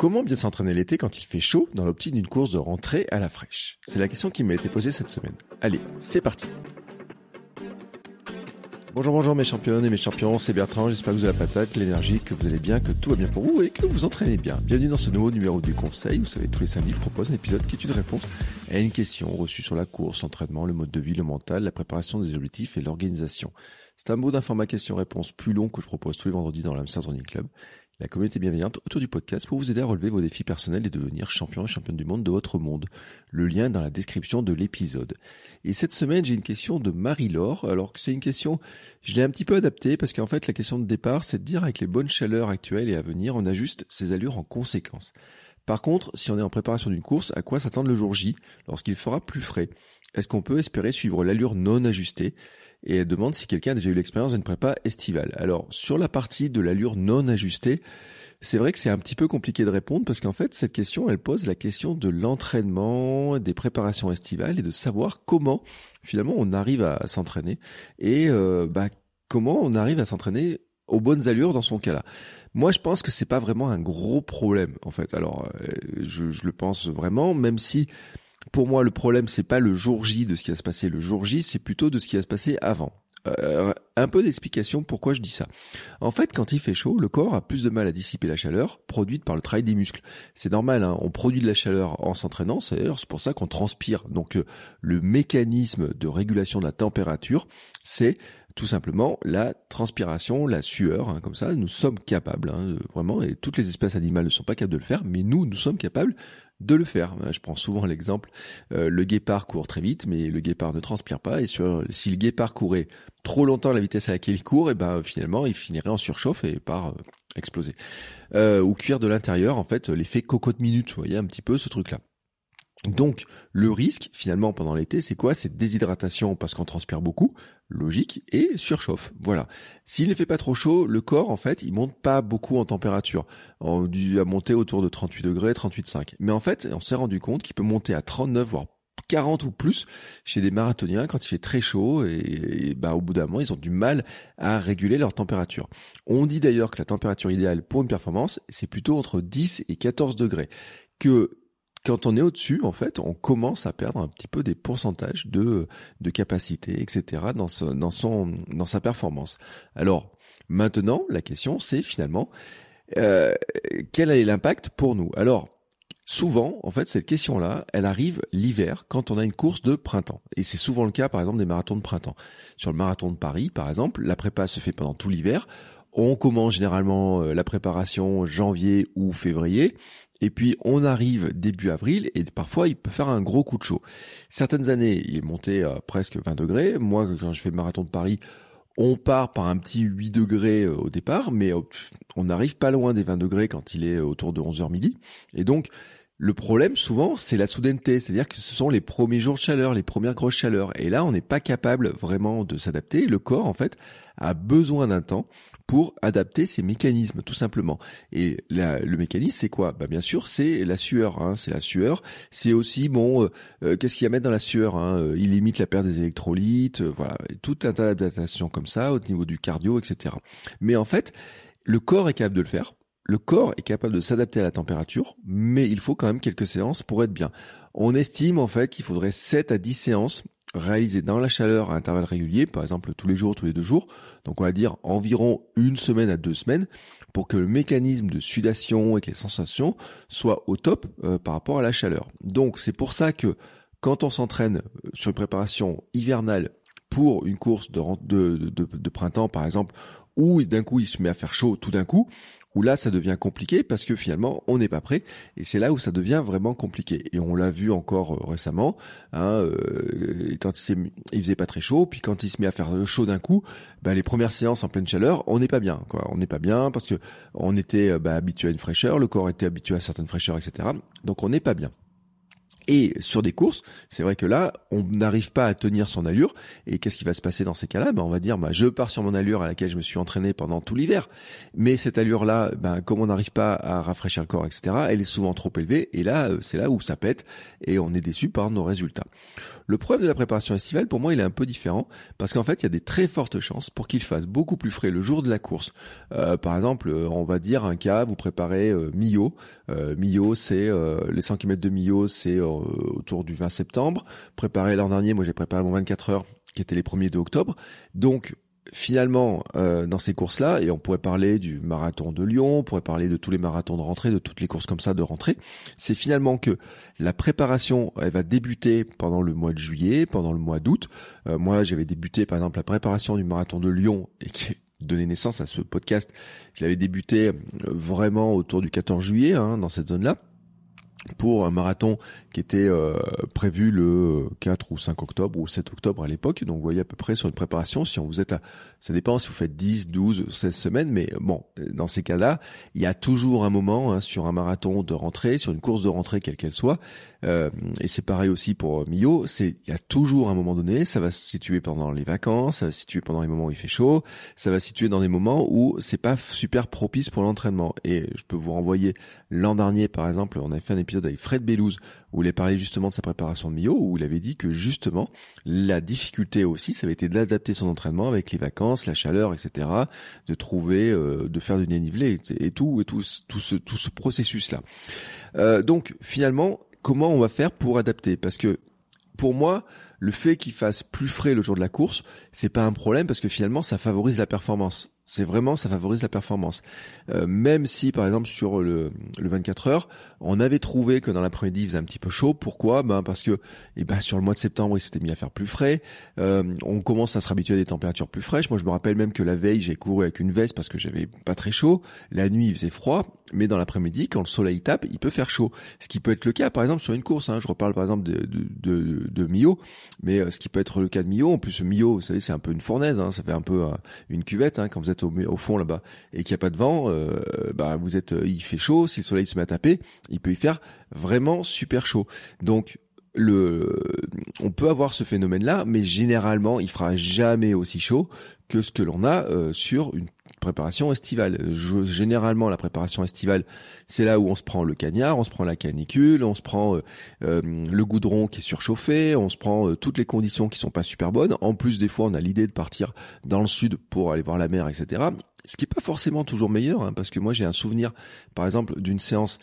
Comment bien s'entraîner l'été quand il fait chaud dans l'optique d'une course de rentrée à la fraîche? C'est la question qui m'a été posée cette semaine. Allez, c'est parti Bonjour, bonjour mes championnes et mes champions, c'est Bertrand, j'espère que vous avez la patate, l'énergie, que vous allez bien, que tout va bien pour vous et que vous entraînez bien. Bienvenue dans ce nouveau numéro du conseil, vous savez, tous les samedis je propose un épisode qui est une réponse à une question reçue sur la course, l'entraînement, le mode de vie, le mental, la préparation des objectifs et l'organisation. C'est un mot d'un format question-réponse plus long que je propose tous les vendredis dans l'Amsterdam Running Club la communauté bienveillante autour du podcast pour vous aider à relever vos défis personnels et devenir champion et championne du monde de votre monde. Le lien est dans la description de l'épisode. Et cette semaine, j'ai une question de Marie-Laure. Alors que c'est une question, je l'ai un petit peu adaptée parce qu'en fait, la question de départ, c'est de dire avec les bonnes chaleurs actuelles et à venir, on ajuste ses allures en conséquence. Par contre, si on est en préparation d'une course, à quoi s'attendre le jour J lorsqu'il fera plus frais? Est-ce qu'on peut espérer suivre l'allure non ajustée? Et elle demande si quelqu'un a déjà eu l'expérience d'une prépa estivale. Alors, sur la partie de l'allure non ajustée, c'est vrai que c'est un petit peu compliqué de répondre parce qu'en fait, cette question, elle pose la question de l'entraînement, des préparations estivales et de savoir comment finalement on arrive à s'entraîner et euh, bah, comment on arrive à s'entraîner aux bonnes allures dans son cas-là. Moi, je pense que c'est pas vraiment un gros problème en fait. Alors, euh, je, je le pense vraiment, même si pour moi, le problème, c'est pas le jour J de ce qui va se passer le jour J, c'est plutôt de ce qui va se passer avant. Euh, un peu d'explication pourquoi je dis ça. En fait, quand il fait chaud, le corps a plus de mal à dissiper la chaleur produite par le travail des muscles. C'est normal, hein, on produit de la chaleur en s'entraînant, c'est pour ça qu'on transpire. Donc euh, le mécanisme de régulation de la température, c'est tout simplement la transpiration, la sueur, hein, comme ça, nous sommes capables, hein, vraiment, et toutes les espèces animales ne sont pas capables de le faire, mais nous, nous sommes capables de le faire. Je prends souvent l'exemple, euh, le guépard court très vite, mais le guépard ne transpire pas. Et si le guépard courait trop longtemps à la vitesse à laquelle il court, et ben finalement il finirait en surchauffe et par euh, exploser. Euh, ou cuire de l'intérieur, en fait, l'effet cocotte minute, vous voyez un petit peu ce truc-là. Donc le risque finalement pendant l'été c'est quoi? C'est déshydratation parce qu'on transpire beaucoup, logique, et surchauffe. Voilà. S'il ne fait pas trop chaud, le corps en fait il monte pas beaucoup en température. On à monter autour de 38 degrés, 38,5. Mais en fait on s'est rendu compte qu'il peut monter à 39 voire 40 ou plus chez des marathoniens quand il fait très chaud et, bah, au bout d'un moment ils ont du mal à réguler leur température. On dit d'ailleurs que la température idéale pour une performance c'est plutôt entre 10 et 14 degrés que quand on est au-dessus, en fait, on commence à perdre un petit peu des pourcentages de, de capacité, etc. dans, dans, son, dans sa performance. Alors, maintenant, la question, c'est finalement, euh, quel est l'impact pour nous? Alors, souvent, en fait, cette question-là, elle arrive l'hiver quand on a une course de printemps. Et c'est souvent le cas, par exemple, des marathons de printemps. Sur le marathon de Paris, par exemple, la prépa se fait pendant tout l'hiver. On commence généralement euh, la préparation janvier ou février et puis on arrive début avril et parfois il peut faire un gros coup de chaud. Certaines années il est monté à presque 20 degrés. Moi quand je fais le marathon de Paris, on part par un petit 8 degrés euh, au départ, mais on n'arrive pas loin des 20 degrés quand il est autour de 11h midi. Et donc le problème souvent c'est la soudaineté, c'est-à-dire que ce sont les premiers jours de chaleur, les premières grosses chaleurs. Et là on n'est pas capable vraiment de s'adapter. Le corps en fait a besoin d'un temps pour adapter ses mécanismes, tout simplement. Et le mécanisme, c'est quoi? Bah bien sûr, c'est la sueur. Hein, c'est la sueur. C'est aussi bon. Euh, euh, qu'est-ce qu'il y a à mettre dans la sueur hein? Euh, Il limite la perte des électrolytes. voilà, tout un tas d'adaptations comme ça au niveau du cardio, etc. Mais en fait, le corps est capable de le faire. Le corps est capable de s'adapter à la température, mais il faut quand même quelques séances pour être bien. On estime en fait qu'il faudrait 7 à 10 séances réalisé dans la chaleur à intervalles réguliers, par exemple tous les jours, tous les deux jours, donc on va dire environ une semaine à deux semaines, pour que le mécanisme de sudation et que les sensations soient au top euh, par rapport à la chaleur. Donc c'est pour ça que quand on s'entraîne euh, sur une préparation hivernale pour une course de printemps par exemple, où d'un coup il se met à faire chaud tout d'un coup, où là ça devient compliqué parce que finalement on n'est pas prêt et c'est là où ça devient vraiment compliqué. Et on l'a vu encore euh, récemment hein, euh, quand il, il, faisait pas très chaud puis quand il se met à faire chaud d'un coup bah, les premières séances en pleine chaleur on n'est pas bien quoi. On n'est pas bien parce que on était bah, habitué à une fraîcheur le corps était habitué à certaines fraîcheurs etc donc on n'est pas bien et sur des courses, c'est vrai que là, on n'arrive pas à tenir son allure. Et qu'est-ce qui va se passer dans ces cas-là? Ben, On va dire, bah, je pars sur mon allure à laquelle je me suis entraîné pendant tout l'hiver. Mais cette allure-là, ben, comme on n'arrive pas à rafraîchir le corps, etc., elle est souvent trop élevée. Et là, euh, c'est là où ça pète et on est déçu par nos résultats. Le problème de la préparation estivale, pour moi, il est un peu différent parce qu'en fait, il y a des très fortes chances pour qu'il fasse beaucoup plus frais le jour de la course. Euh, par exemple, euh, on va dire un cas, vous préparez euh, Millau. Euh, Millau, c'est les 100 km de Millau, c'est autour du 20 septembre. Préparé l'an dernier, moi j'ai préparé mon 24 heures qui était les premiers de octobre. Donc finalement, euh, dans ces courses-là, et on pourrait parler du marathon de Lyon, on pourrait parler de tous les marathons de rentrée, de toutes les courses comme ça de rentrée, c'est finalement que la préparation, elle va débuter pendant le mois de juillet, pendant le mois d'août. Euh, moi, j'avais débuté, par exemple, la préparation du marathon de Lyon, et qui donné naissance à ce podcast, je l'avais débuté euh, vraiment autour du 14 juillet, hein, dans cette zone-là pour un marathon qui était euh, prévu le 4 ou 5 octobre ou 7 octobre à l'époque. Donc vous voyez à peu près sur une préparation, si on vous êtes à, ça dépend si vous faites 10, 12, 16 semaines, mais bon, dans ces cas-là, il y a toujours un moment hein, sur un marathon de rentrée, sur une course de rentrée quelle qu'elle soit, euh, et c'est pareil aussi pour Mio, c'est il y a toujours un moment donné, ça va se situer pendant les vacances, ça va se situer pendant les moments où il fait chaud, ça va se situer dans des moments où c'est pas super propice pour l'entraînement. Et je peux vous renvoyer l'an dernier par exemple, on avait fait un épisode avec Fred Bellouz où il a parlé justement de sa préparation de Mio, où il avait dit que justement la difficulté aussi, ça avait été d'adapter son entraînement avec les vacances, la chaleur, etc., de trouver, euh, de faire du dénivelé et, tout, et tout, tout ce, tout ce processus là. Euh, donc finalement, comment on va faire pour adapter? Parce que pour moi, le fait qu'il fasse plus frais le jour de la course, c'est pas un problème parce que finalement ça favorise la performance. C'est vraiment, ça favorise la performance. Euh, même si, par exemple, sur le, le 24 heures, on avait trouvé que dans l'après-midi, il faisait un petit peu chaud. Pourquoi? Ben parce que, eh ben, sur le mois de septembre, il s'était mis à faire plus frais. Euh, on commence à se habituer à des températures plus fraîches. Moi, je me rappelle même que la veille, j'ai couru avec une veste parce que j'avais pas très chaud. La nuit, il faisait froid. Mais dans l'après-midi, quand le soleil tape, il peut faire chaud. Ce qui peut être le cas, par exemple, sur une course. Hein. Je reparle, par exemple, de, de, de, de Mio. Mais euh, ce qui peut être le cas de Mio, en plus, Mio, vous savez, c'est un peu une fournaise. Hein. Ça fait un peu une cuvette hein, quand vous êtes au, fond là-bas et qu'il n'y a pas de vent, euh, bah vous êtes, euh, il fait chaud. Si le soleil se met à taper, il peut y faire vraiment super chaud. Donc le, on peut avoir ce phénomène-là, mais généralement, il fera jamais aussi chaud que ce que l'on a euh, sur une préparation estivale. Généralement, la préparation estivale, c'est là où on se prend le cagnard, on se prend la canicule, on se prend le goudron qui est surchauffé, on se prend toutes les conditions qui sont pas super bonnes. En plus, des fois, on a l'idée de partir dans le sud pour aller voir la mer, etc ce qui est pas forcément toujours meilleur, hein, parce que moi j'ai un souvenir, par exemple, d'une séance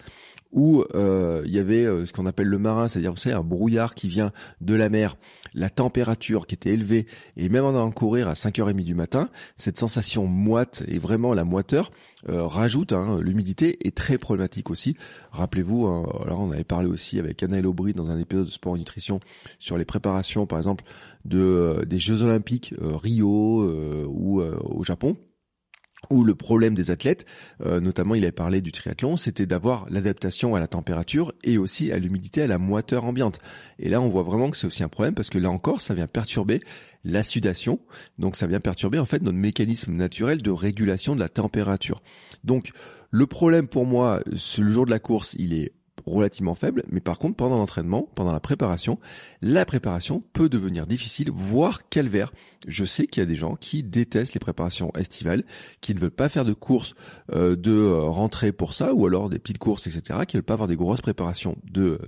où euh, il y avait euh, ce qu'on appelle le marin, c'est-à-dire vous savez un brouillard qui vient de la mer, la température qui était élevée, et même en allant courir à 5h30 du matin, cette sensation moite et vraiment la moiteur euh, rajoute, hein, l'humidité est très problématique aussi. Rappelez-vous, hein, alors on avait parlé aussi avec Anna Aubry dans un épisode de Sport Nutrition sur les préparations par exemple de des Jeux Olympiques Rio ou au Japon où le problème des athlètes, euh, notamment il avait parlé du triathlon, c'était d'avoir l'adaptation à la température et aussi à l'humidité, à la moiteur ambiante. Et là, on voit vraiment que c'est aussi un problème parce que là encore, ça vient perturber la sudation, donc ça vient perturber en fait notre mécanisme naturel de régulation de la température. Donc le problème pour moi, le jour de la course, il est relativement faible, mais par contre pendant l'entraînement, pendant la préparation, la préparation peut devenir difficile, voire calvaire. Je sais qu'il y a des gens qui détestent les préparations estivales, qui ne veulent pas faire de courses euh, de euh, rentrée pour ça, ou alors des petites courses, etc., qui ne veulent pas avoir des grosses préparations de,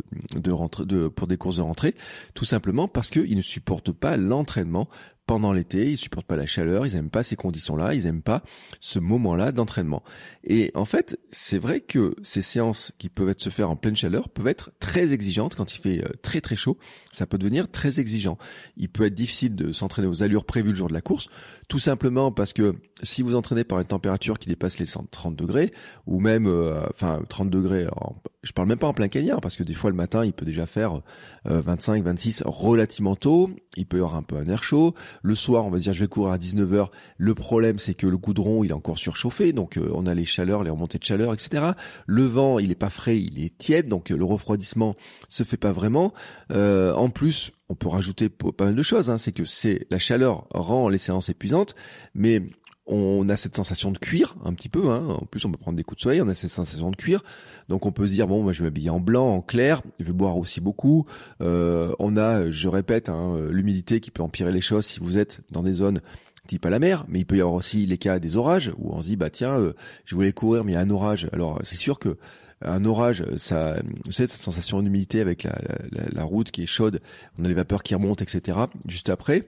pour des courses de rentrée, tout simplement parce qu'ils ne supportent pas l'entraînement pendant l'été, ils supportent pas la chaleur, ils aiment pas ces conditions-là, ils aiment pas ce moment-là d'entraînement. Et en fait, c'est vrai que ces séances qui peuvent être se faire en pleine chaleur peuvent être très exigeantes quand il fait euh, très très chaud. Ça peut devenir très exigeant. Il peut être difficile de s'entraîner aux allures prévues le jour de la course, Tout simplement parce que si vous entraînez par une température qui dépasse les 130 degrés, ou même, euh, enfin 30 degrés, alors, je parle même pas en plein cagnard, parce que des fois le matin il peut déjà faire 25, 26 relativement tôt, il peut y avoir un peu un air chaud. Le soir, on va dire je vais courir à 19h. Le problème c'est que le goudron il est encore surchauffé, donc euh, on a les chaleurs, les remontées de chaleur, etc. Le vent il est pas frais, il est tiède, donc le refroidissement se fait pas vraiment. Euh, en plus, on peut rajouter pas mal de choses. Hein. C'est que c'est la chaleur rend les séances épuisantes, mais on a cette sensation de cuir un petit peu. Hein. En plus, on peut prendre des coups de soleil, on a cette sensation de cuir. Donc, on peut se dire bon, moi, je vais m'habiller en blanc, en clair. Je vais boire aussi beaucoup. Euh, on a, je répète, hein, l'humidité qui peut empirer les choses si vous êtes dans des zones type à la mer, mais il peut y avoir aussi les cas des orages où on se dit bah tiens, euh, je voulais courir mais il y a un orage. Alors c'est sûr que un orage, ça, vous savez, cette sensation d'humidité avec la, la, route qui est chaude, on a les vapeurs qui remontent, etc. Juste après,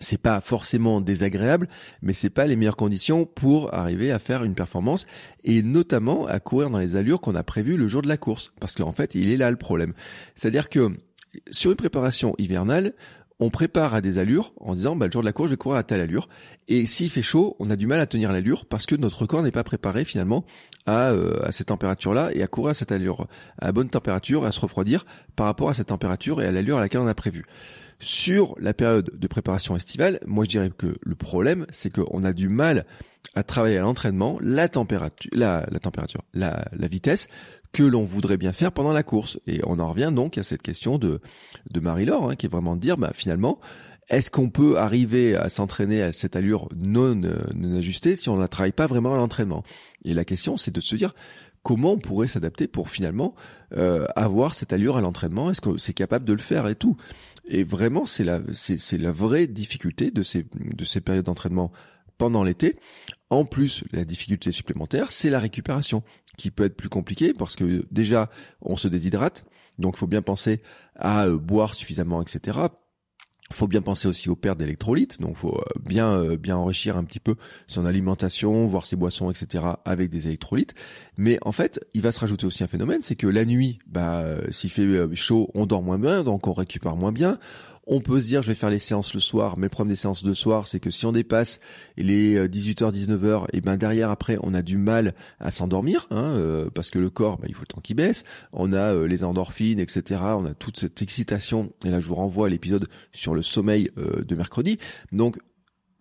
c'est pas forcément désagréable, mais c'est pas les meilleures conditions pour arriver à faire une performance et notamment à courir dans les allures qu'on a prévues le jour de la course. Parce qu'en fait, il est là le problème. C'est-à-dire que sur une préparation hivernale, on prépare à des allures en disant bah, le jour de la course je vais courir à telle allure et s'il fait chaud on a du mal à tenir l'allure parce que notre corps n'est pas préparé finalement à, euh, à cette température là et à courir à cette allure à bonne température à se refroidir par rapport à cette température et à l'allure à laquelle on a prévu sur la période de préparation estivale moi je dirais que le problème c'est qu'on a du mal à travailler à l'entraînement la température la, la température la, la vitesse que l'on voudrait bien faire pendant la course. Et on en revient donc à cette question de, de Marie-Laure, hein, qui est vraiment de dire, bah, finalement, est-ce qu'on peut arriver à s'entraîner à cette allure non, non ajustée si on ne la travaille pas vraiment à l'entraînement? Et la question, c'est de se dire, comment on pourrait s'adapter pour finalement euh, avoir cette allure à l'entraînement? Est-ce que c'est capable de le faire et tout? Et vraiment, c'est la, vraie difficulté de ces, de ces périodes d'entraînement pendant l'été. En plus, la difficulté supplémentaire, c'est la récupération qui peut être plus compliqué parce que déjà on se déshydrate, donc il faut bien penser à euh, boire suffisamment, etc. Faut bien penser aussi aux pertes d'électrolytes, donc faut euh, bien euh, bien enrichir un petit peu son alimentation, voir ses boissons, etc. avec des électrolytes. Mais en fait, il va se rajouter aussi un phénomène, c'est que la nuit, bah s'il fait chaud, on dort moins bien, donc on récupère moins bien. On peut se dire je vais faire les séances le soir, mais le problème des séances de soir, c'est que si on dépasse les 18h, 19h, et ben derrière après on a du mal à s'endormir, hein, euh, parce que le corps, ben, il faut le temps qu'il baisse. On a euh, les endorphines, etc. On a toute cette excitation. Et là je vous renvoie à l'épisode sur le sommeil euh, de mercredi. Donc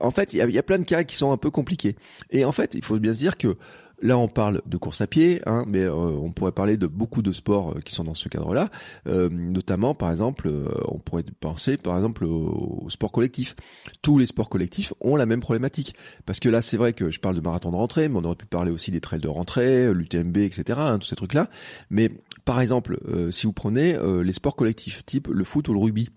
en fait, il y y a, plein de cas qui sont un peu compliqués. Et en fait, il faut bien se dire que Là, on parle de course à pied, hein, mais euh, on pourrait parler de beaucoup de sports euh, qui sont dans ce cadre-là. Euh, notamment, par exemple, on pourrait penser, par exemple, au, sport collectif. Tous les sports collectifs ont la même problématique. Parce que là, c'est vrai que je parle de marathon de rentrée, mais on aurait pu parler aussi des trails de rentrée, l'UTMB, etc., hein, tous ces trucs-là. Mais par exemple, si vous prenez les sports collectifs, type le foot ou le rugby,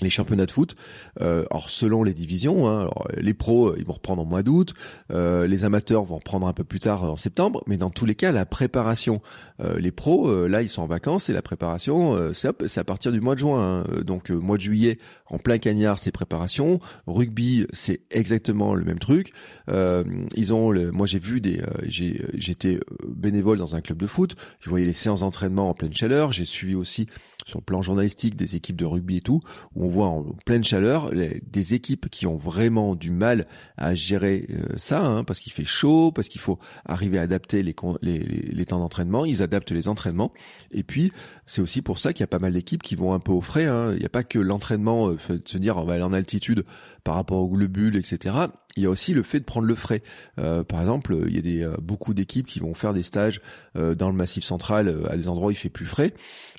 les championnats de foot. Euh, alors selon les divisions, hein, alors, les pros euh, ils vont reprendre en mois d'août, euh, les amateurs vont reprendre un peu plus tard en septembre, mais dans tous les cas la préparation, euh, les pros euh, là ils sont en vacances et la préparation c'est à partir du mois de juin. Hein. donc mois de juillet en plein cagnard c'est préparation, rugby c'est exactement le même truc. ils ont, moi j'ai vu des, j'étais bénévole dans un club de foot, je voyais les séances d'entraînement en pleine chaleur, j'ai suivi aussi sur le plan journalistique des équipes de rugby et tout, où on voit en pleine chaleur des équipes qui ont vraiment du mal à gérer euh, ça, hein, parce qu'il fait chaud, parce qu'il faut arriver à adapter les, temps d'entraînement, ils adaptent les entraînements, et puis c'est aussi pour ça qu'il y a pas mal d'équipes qui vont un peu au frais, hein. il n'y a pas que l'entraînement, euh, se dire on va aller en altitude par rapport au globule, etc il y a aussi le fait de prendre le frais. Euh, par exemple, il y a des, euh, beaucoup d'équipes qui vont faire des stages euh, dans le Massif central à des endroits où il fait plus frais,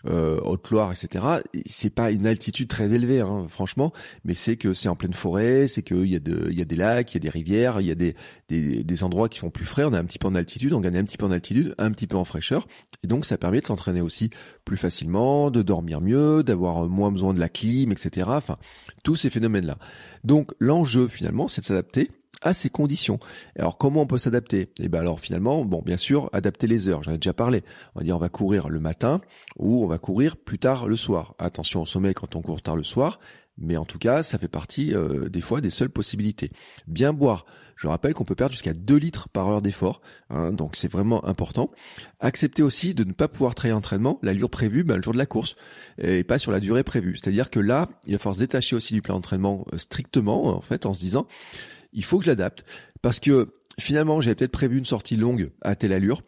Haute-Loire, etc. C'est pas une altitude très élevée, hein, franchement, mais c'est que c'est en pleine forêt, c'est qu'il y a y a des lacs, il y a des rivières, il y a des, des, des, endroits qui font plus frais. On a un petit peu en altitude, on gagne un petit peu en altitude, un petit peu en fraîcheur, et donc ça permet de s'entraîner aussi plus facilement, de dormir mieux, d'avoir moins besoin de la clim, etc. Enfin, tous ces phénomènes-là. Donc l'enjeu finalement, c'est de s'adapter à ces conditions. Alors comment on peut s'adapter? Eh ben alors finalement, bon bien sûr, adapter les heures, j'en ai déjà parlé. On va dire on va courir le matin ou on va courir plus tard le soir. Attention au sommeil quand on court tard le soir, mais en tout cas, ça fait partie euh, des fois des seules possibilités. Bien boire. Je rappelle qu'on peut perdre jusqu'à 2 litres par heure d'effort, hein, donc c'est vraiment important. Accepter aussi de ne pas pouvoir travailler entraînement l'allure prévue ben, le jour de la course, et pas sur la durée prévue. C'est-à-dire que là, il va falloir se détacher aussi du plan d'entraînement euh, strictement, en fait, en se disant, il faut que je l'adapte, parce que finalement, j'avais peut-être prévu une sortie longue à telle allure,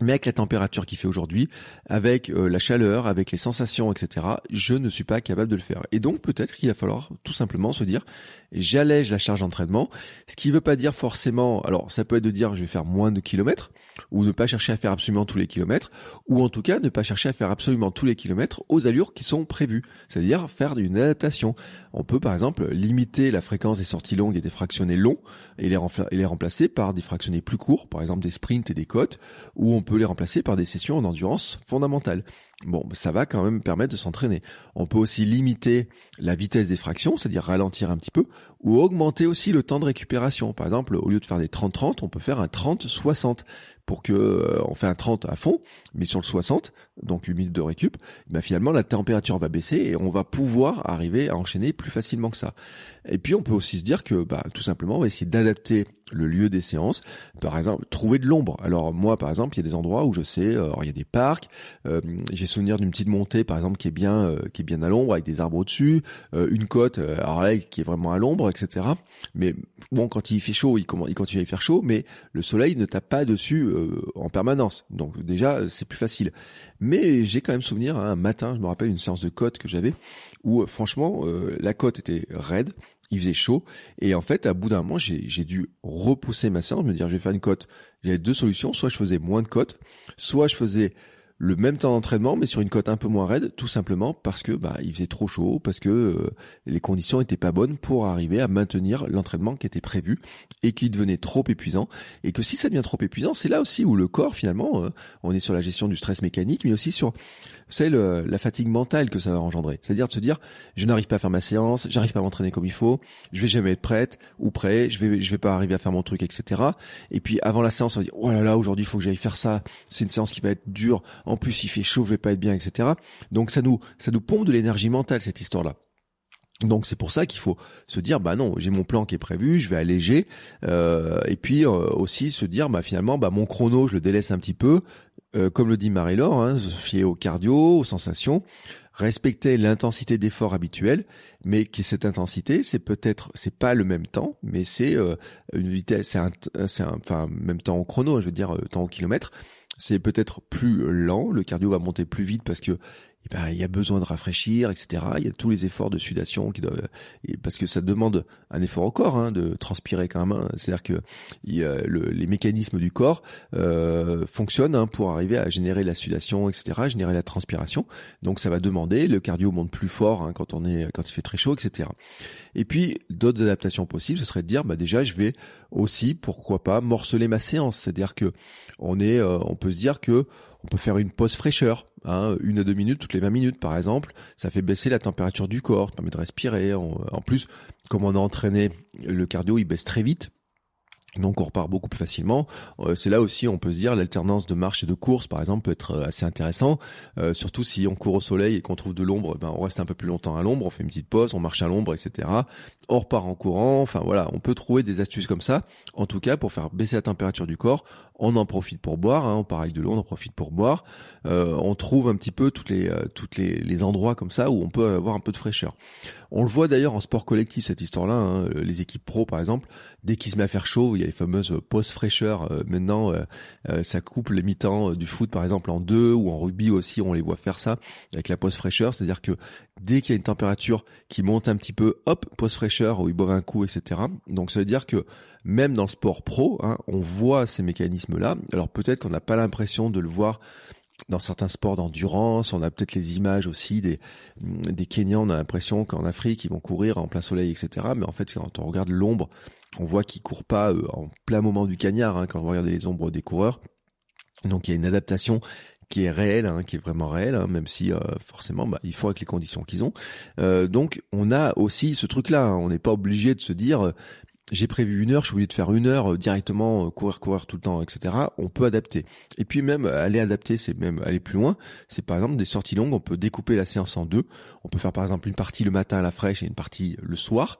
mais avec la température qui fait aujourd'hui, avec euh, la chaleur, avec les sensations, etc., je ne suis pas capable de le faire. Et donc peut-être qu'il va falloir tout simplement se dire, j'allège la charge d'entraînement, ce qui ne veut pas dire forcément, alors ça peut être de dire je vais faire moins de kilomètres, ou ne pas chercher à faire absolument tous les kilomètres, ou en tout cas ne pas chercher à faire absolument tous les kilomètres aux allures qui sont prévues, c'est-à-dire faire une adaptation. On peut par exemple limiter la fréquence des sorties longues et des fractionnés longs et les, et les remplacer par des fractionnés plus courts, par exemple des sprints et des côtes, ou on peut les remplacer par des sessions en endurance fondamentale. Bon, ça va quand même permettre de s'entraîner. On peut aussi limiter la vitesse des fractions, c'est-à-dire ralentir un petit peu, ou augmenter aussi le temps de récupération. Par exemple, au lieu de faire des 30-30, on peut faire un 30-60 pour que euh, on fait un 30 à fond, mais sur le 60, donc 8 minutes de récup, bah finalement la température va baisser et on va pouvoir arriver à enchaîner plus facilement que ça. Et puis on peut aussi se dire que bah, tout simplement on va essayer d'adapter le lieu des séances. Par exemple, trouver de l'ombre. Alors moi, par exemple, il y a des endroits où je sais, euh, il y a des parcs. Euh, souvenir d'une petite montée, par exemple, qui est bien, euh, qui est bien à l'ombre avec des arbres au-dessus, une côte, alors là, qui est vraiment à l'ombre, etc. Mais bon, quand il fait chaud, il, il continue à y faire chaud, mais le soleil ne tape pas dessus en permanence. Donc déjà, c'est plus facile. Mais j'ai quand même souvenir, hein, un matin, je me rappelle une séance de côte que j'avais, où franchement, la côte était raide il faisait chaud et en fait à bout d'un moment j'ai dû repousser ma séance me dire je vais faire une cote j'avais deux solutions soit je faisais moins de cotes soit je faisais le même temps d'entraînement mais sur une cote un peu moins raide tout simplement parce que bah il faisait trop chaud parce que euh, les conditions étaient pas bonnes pour arriver à maintenir l'entraînement qui était prévu et qui devenait trop épuisant et que si ça devient trop épuisant c'est là aussi où le corps finalement euh, on est sur la gestion du stress mécanique mais aussi sur c'est la fatigue mentale que ça va engendrer. C'est-à-dire de se dire, je n'arrive pas à faire ma séance, j'arrive pas à m'entraîner comme il faut, je vais jamais être prête ou prêt, je vais, je vais pas arriver à faire mon truc, etc. Et puis avant la séance, on va dire, oh là là, aujourd'hui il faut que j'aille faire ça. C'est une séance qui va être dure. En plus, il fait chaud, je vais pas être bien, etc. Donc ça nous, ça nous pompe de l'énergie mentale cette histoire-là. Donc c'est pour ça qu'il faut se dire bah non j'ai mon plan qui est prévu je vais alléger euh, et puis euh, aussi se dire bah finalement bah mon chrono je le délaisse un petit peu euh, comme le dit Marie-Laure, hein, fier au cardio, aux sensations, respecter l'intensité d'effort habituel, mais que cette intensité, c'est peut-être, c'est pas le même temps, mais c'est euh, une vitesse, c'est un, un, enfin même temps au chrono, je veux dire euh, temps au kilomètre, c'est peut-être plus lent, le cardio va monter plus vite parce que eh ben, il y a besoin de rafraîchir, etc. Il y a tous les efforts de sudation qui doivent, parce que ça demande un effort au corps hein, de transpirer quand même. Hein. C'est-à-dire que il le, les mécanismes du corps euh, fonctionnent hein, pour arriver à générer la sudation, etc., générer la transpiration. Donc ça va demander, le cardio monte plus fort hein, quand on est, quand il fait très chaud, etc. Et puis d'autres adaptations possibles, ce serait de dire, bah déjà, je vais aussi, pourquoi pas, morceler ma séance. C'est-à-dire que on est, euh, on peut se dire que on peut faire une pause fraîcheur, hein, une à deux minutes toutes les 20 minutes par exemple. Ça fait baisser la température du corps, permet de respirer. en plus, comme on a entraîné, le cardio il baisse très vite. Donc on repart beaucoup plus facilement. Euh, c'est là aussi on peut se dire l'alternance de marche et de course par exemple peut être euh, assez intéressant. Euh, surtout si on court au soleil et qu'on trouve de l'ombre, ben on reste un peu plus longtemps à l'ombre, on fait une petite pause, on marche à l'ombre, etc. On repart en courant. Enfin voilà, on peut trouver des astuces comme ça. En tout cas pour faire baisser la température du corps, on en profite pour boire. Hein, on part avec de l'eau, on en profite pour boire. on trouve un petit peu toutes les toutes les, les endroits comme ça où on peut avoir un peu de fraîcheur. On le voit d'ailleurs en sport collectif cette histoire-là. Hein. Les équipes pro par exemple, dès qu'il se met à faire chaud, il y a les fameuses post fraîcheur. Euh, maintenant, euh, euh, ça coupe les mi-temps du foot par exemple en deux ou en rugby aussi, on les voit faire ça avec la post fraîcheur. C'est-à-dire que dès qu'il y a une température qui monte un petit peu, hop, post fraîcheur où ils boivent un coup, etc. Donc ça veut dire que même dans le sport pro, hein, on voit ces mécanismes-là. Alors peut-être qu'on n'a pas l'impression de le voir dans certains sports d'endurance, on a peut-être les images aussi des des Kenyans, on a l'impression qu'en Afrique ils vont courir en plein soleil, etc. Mais en fait, quand on regarde l'ombre, on voit qu'ils courent pas euh, en plein moment du cagnard hein, quand on regarde les ombres des coureurs. Donc il y a une adaptation qui est réelle, hein, qui est vraiment réelle, hein, même si euh, forcément bah, il faut avec les conditions qu'ils ont. Euh, donc on a aussi ce truc-là, on n'est pas obligé de se dire j'ai prévu une heure, je suis obligé de faire une heure euh, directement, euh, courir, courir tout le temps, etc. On peut adapter. Et puis même aller adapter, c'est même aller plus loin. C'est par exemple des sorties longues, on peut découper la séance en deux. On peut faire par exemple une partie le matin à la fraîche et une partie le soir,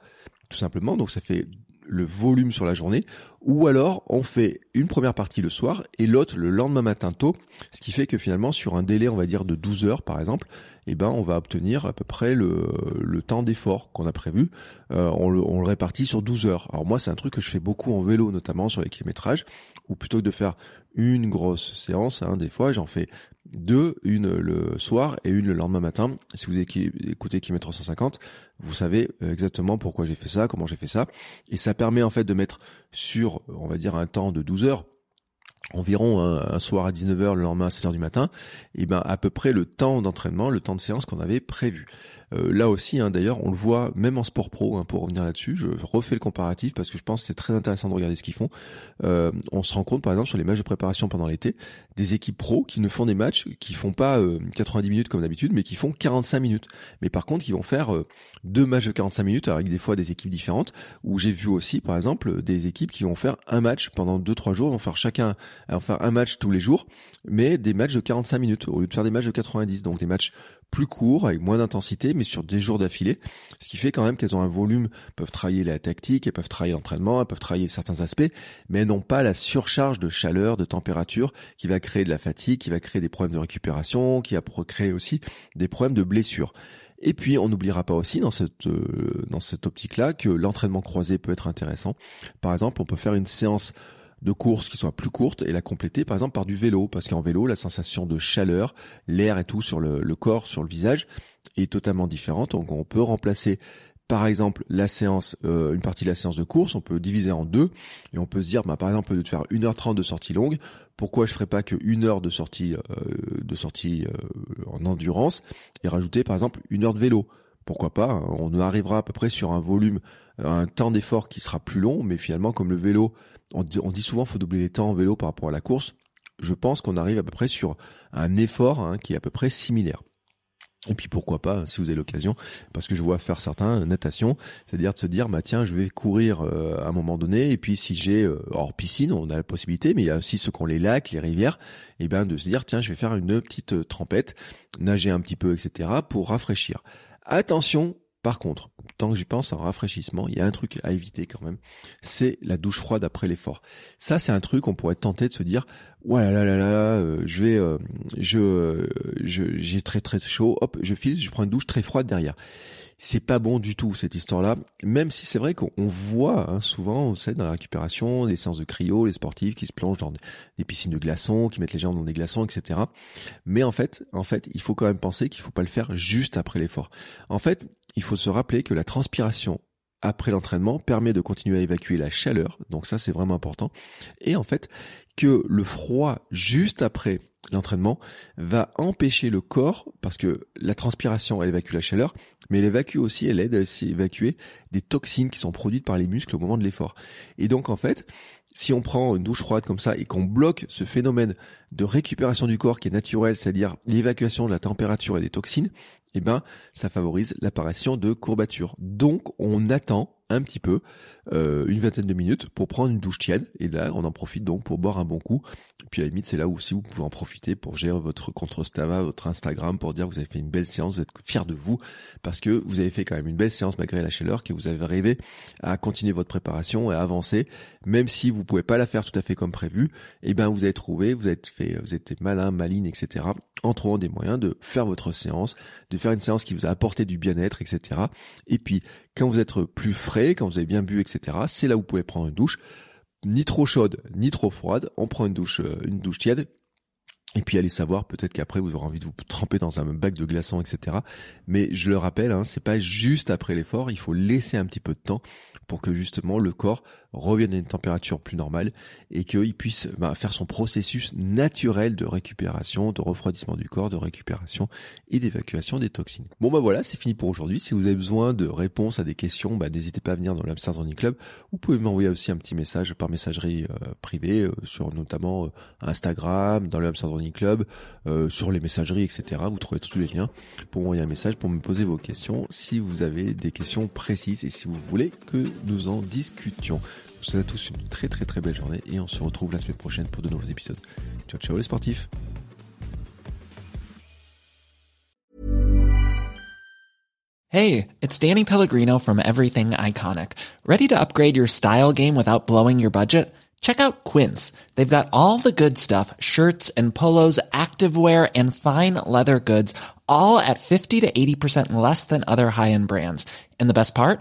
tout simplement. Donc ça fait le volume sur la journée, ou alors on fait une première partie le soir et l'autre le lendemain matin tôt, ce qui fait que finalement sur un délai on va dire de 12 heures par exemple, eh ben on va obtenir à peu près le, le temps d'effort qu'on a prévu, euh, on, le, on, le, répartit sur 12 heures. Alors moi c'est un truc que je fais beaucoup en vélo notamment sur les kilométrages, ou plutôt que de faire une grosse séance, hein, des fois j'en fais deux, une le soir et une le lendemain matin. Si vous écoutez Kilomètre 350, vous savez euh, exactement pourquoi j'ai fait ça, comment j'ai fait ça. Et ça permet en fait de mettre sur, on va dire, un temps de 12 heures, environ un, soir à 19h, le lendemain à 7h du matin, et ben à peu près le temps d'entraînement, le temps de séance qu'on avait prévu. Euh, là aussi, hein, d'ailleurs, on le voit même en sport pro, hein, pour revenir là-dessus, je refais le comparatif parce que je pense que c'est très intéressant de regarder ce qu'ils font. Euh, on se rend compte, par exemple, sur les matchs de préparation pendant l'été, des équipes pro qui ne font des matchs qui font pas 90 euh, minutes comme d'habitude, mais qui font 45 minutes. Mais par contre, qui vont faire deux matchs de 45 minutes avec des fois des équipes différentes, où j'ai vu aussi, par exemple, des équipes qui vont faire un match pendant deux trois jours, vont faire chacun, vont faire un match tous les jours, mais des matchs de 45 minutes au lieu de faire des matchs de 90, donc des matchs plus court, avec moins d'intensité, mais sur des jours d'affilée. Ce qui fait quand même qu'elles ont un volume, peuvent travailler la tactique, elles peuvent travailler l'entraînement, elles peuvent travailler certains aspects, mais elles n'ont pas la surcharge de chaleur, de température, qui va créer de la fatigue, qui va créer des problèmes de récupération, qui va créer aussi des problèmes de blessure. Et puis, on n'oubliera pas aussi dans cette euh, dans cette optique-là que l'entraînement croisé peut être intéressant. Par exemple, on peut faire une séance de course qui soit plus courte et la compléter par exemple par du vélo parce qu'en vélo la sensation de chaleur, l'air et tout sur le, corps, sur le visage est totalement différente. Donc on peut remplacer par exemple la séance, euh, une partie de la séance de course, on peut diviser en deux et on peut se dire bah, par exemple de faire 1h30 de sortie longue, pourquoi je ferais pas que une heure de sortie euh, de sortie euh, en endurance et rajouter par exemple une heure de vélo pourquoi pas hein. On arrivera à peu près sur un volume, un temps d'effort qui sera plus long, mais finalement comme le vélo on dit, souvent faut doubler les temps en vélo par rapport à la course. Je pense qu'on arrive à peu près sur un effort hein, qui est à peu près similaire. Et puis pourquoi pas, si vous avez l'occasion, parce que je vois faire certains natation, c'est-à-dire de se dire, bah tiens, je vais courir euh, à un moment donné, et puis si j'ai, euh, hors piscine, on a la possibilité, mais il y a aussi ceux qui ont les lacs, les rivières, et bien de se dire, tiens, je vais faire une petite euh, trempette, nager un petit peu, etc., pour rafraîchir. Attention, par contre, tant que j'y pense, en rafraîchissement, il y a un truc à éviter quand même, c'est la douche froide après l'effort. Ça, c'est un truc on pourrait tenter de se dire, ouais là là là là, euh, je vais, euh, je, je, j'ai très très chaud, hop, je file, je prends une douche très froide derrière. C'est pas bon du tout cette histoire-là, même si c'est vrai qu'on voit hein, souvent, on sait dans la récupération, les séances de cryo, les sportifs qui se plongent dans des piscines de glaçons, qui mettent les jambes dans des glaçons, etc. Mais en fait, en fait, il faut quand même penser qu'il faut pas le faire juste après l'effort. En fait, il faut se rappeler que la transpiration après l'entraînement permet de continuer à évacuer la chaleur, donc ça c'est vraiment important, et en fait que le froid juste après l'entraînement va empêcher le corps, parce que la transpiration elle évacue la chaleur, mais elle évacue aussi, elle aide à évacuer des toxines qui sont produites par les muscles au moment de l'effort. Et donc en fait, si on prend une douche froide comme ça et qu'on bloque ce phénomène de récupération du corps qui est naturel, c'est-à-dire l'évacuation de la température et des toxines, eh ben, ça favorise l'apparition de courbatures. Donc, on attend un petit peu, euh, une vingtaine de minutes pour prendre une douche tiède. Et là, on en profite donc pour boire un bon coup. puis à la limite, c'est là où aussi vous pouvez en profiter pour gérer votre compte Stava, votre Instagram, pour dire que vous avez fait une belle séance, vous êtes fier de vous, parce que vous avez fait quand même une belle séance malgré la chaleur, que vous avez arrivé à continuer votre préparation et à avancer, même si vous pouvez pas la faire tout à fait comme prévu. Et eh ben, vous avez trouvé, vous êtes fait, vous êtes malin, maline, etc. En trouvant des moyens de faire votre séance, de faire une séance qui vous a apporté du bien-être, etc. Et puis, quand vous êtes plus frais, quand vous avez bien bu, etc., c'est là où vous pouvez prendre une douche. Ni trop chaude, ni trop froide. On prend une douche, euh, une douche tiède. Et puis allez savoir, peut-être qu'après vous aurez envie de vous tremper dans un bac de glaçons, etc. Mais je le rappelle, hein, c'est pas juste après l'effort, il faut laisser un petit peu de temps pour que justement le corps revienne à une température plus normale et qu'il puisse bah, faire son processus naturel de récupération, de refroidissement du corps, de récupération et d'évacuation des toxines. Bon bah voilà, c'est fini pour aujourd'hui. Si vous avez besoin de réponses à des questions, bah, n'hésitez pas à venir dans l'Amsterdam Running Club. Vous pouvez m'envoyer aussi un petit message par messagerie euh, privée euh, sur notamment euh, Instagram, dans le Running Club, sur les messageries, etc. Vous trouvez tous les liens pour m'envoyer un message pour me poser vos questions si vous avez des questions précises et si vous voulez que nous en discutions. Je vous souhaite à tous une très très très belle journée et on se retrouve la semaine prochaine pour de nouveaux épisodes. Ciao ciao les sportifs Hey, it's Danny Pellegrino from Everything Iconic. Ready to upgrade your style game without blowing your budget? Check out Quince. They've got all the good stuff, shirts and polos, activewear and fine leather goods, all at 50 to 80% less than other high-end brands. And the best part?